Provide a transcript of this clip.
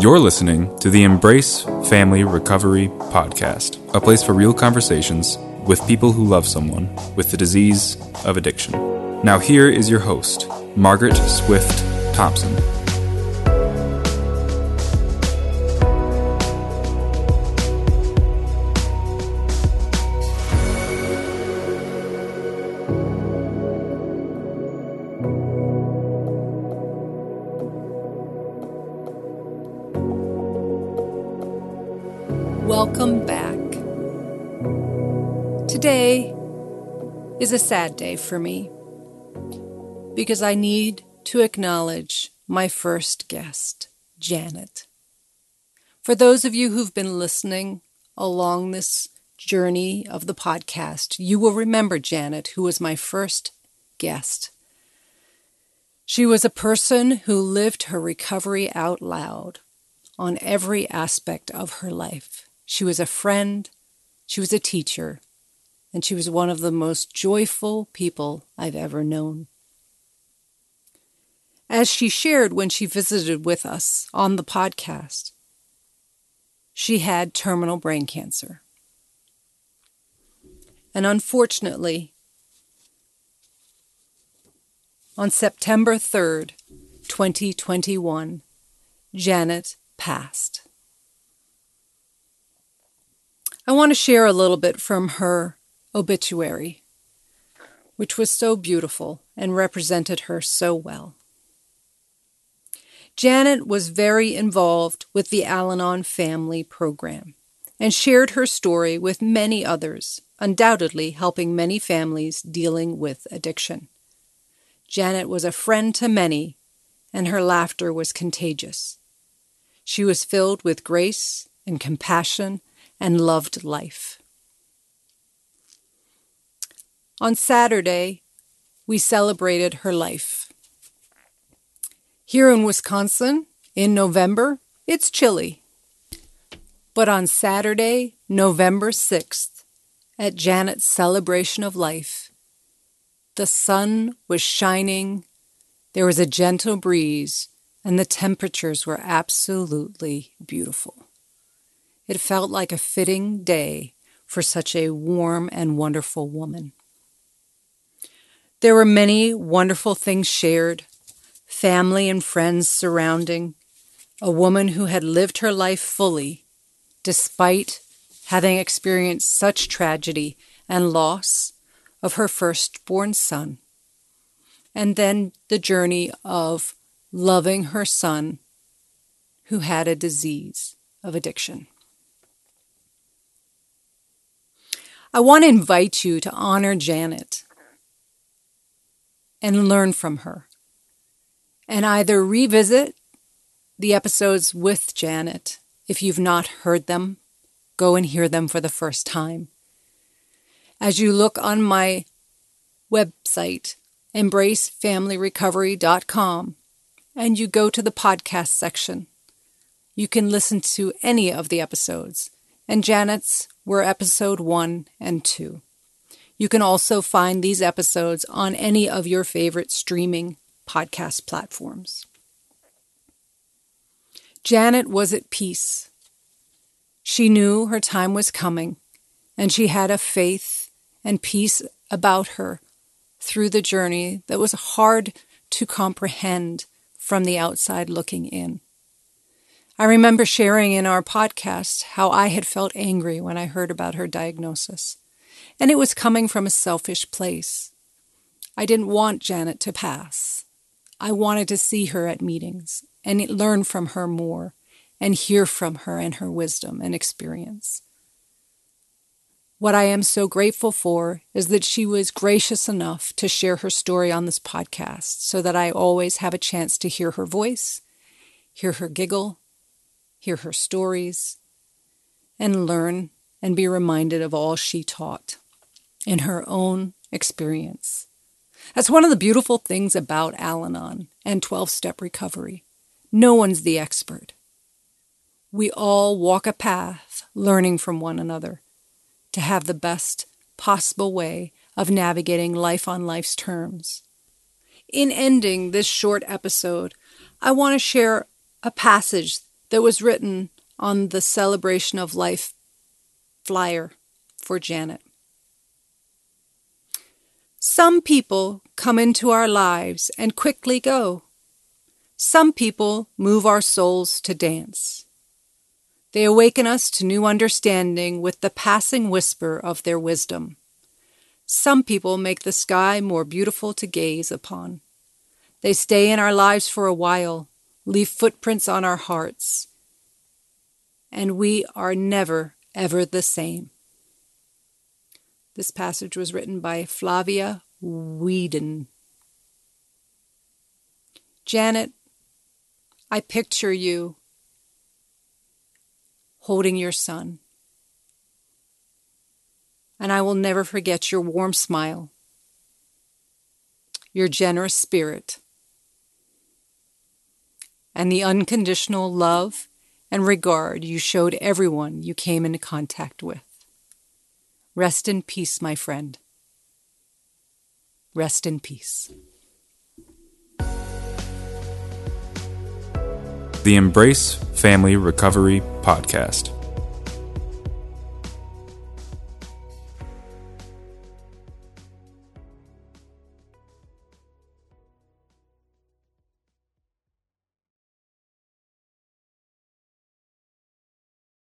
You're listening to the Embrace Family Recovery Podcast, a place for real conversations with people who love someone with the disease of addiction. Now, here is your host, Margaret Swift Thompson. Welcome back. Today is a sad day for me because I need to acknowledge my first guest, Janet. For those of you who've been listening along this journey of the podcast, you will remember Janet, who was my first guest. She was a person who lived her recovery out loud on every aspect of her life. She was a friend, she was a teacher, and she was one of the most joyful people I've ever known. As she shared when she visited with us on the podcast, she had terminal brain cancer. And unfortunately, on September 3rd, 2021, Janet passed. I want to share a little bit from her obituary, which was so beautiful and represented her so well. Janet was very involved with the Al Anon family program and shared her story with many others, undoubtedly helping many families dealing with addiction. Janet was a friend to many, and her laughter was contagious. She was filled with grace and compassion and loved life. On Saturday, we celebrated her life. Here in Wisconsin, in November, it's chilly. But on Saturday, November 6th, at Janet's celebration of life, the sun was shining, there was a gentle breeze, and the temperatures were absolutely beautiful. It felt like a fitting day for such a warm and wonderful woman. There were many wonderful things shared family and friends surrounding, a woman who had lived her life fully despite having experienced such tragedy and loss of her firstborn son, and then the journey of loving her son who had a disease of addiction. I want to invite you to honor Janet and learn from her, and either revisit the episodes with Janet if you've not heard them, go and hear them for the first time. As you look on my website, embracefamilyrecovery.com, and you go to the podcast section. You can listen to any of the episodes, and Janet's were episode one and two. You can also find these episodes on any of your favorite streaming podcast platforms. Janet was at peace. She knew her time was coming, and she had a faith and peace about her through the journey that was hard to comprehend from the outside looking in. I remember sharing in our podcast how I had felt angry when I heard about her diagnosis, and it was coming from a selfish place. I didn't want Janet to pass. I wanted to see her at meetings and learn from her more and hear from her and her wisdom and experience. What I am so grateful for is that she was gracious enough to share her story on this podcast so that I always have a chance to hear her voice, hear her giggle, hear her stories, and learn and be reminded of all she taught in her own experience. That's one of the beautiful things about Al Anon and 12 step recovery. No one's the expert. We all walk a path learning from one another to have the best possible way of navigating life on life's terms. In ending this short episode, I want to share a passage that was written on the Celebration of Life flyer for Janet. Some people come into our lives and quickly go. Some people move our souls to dance. They awaken us to new understanding with the passing whisper of their wisdom. Some people make the sky more beautiful to gaze upon. They stay in our lives for a while, leave footprints on our hearts, and we are never, ever the same. This passage was written by Flavia Weedn. Janet, I picture you holding your son. And I will never forget your warm smile, your generous spirit, and the unconditional love and regard you showed everyone you came into contact with. Rest in peace, my friend. Rest in peace. The Embrace Family Recovery Podcast.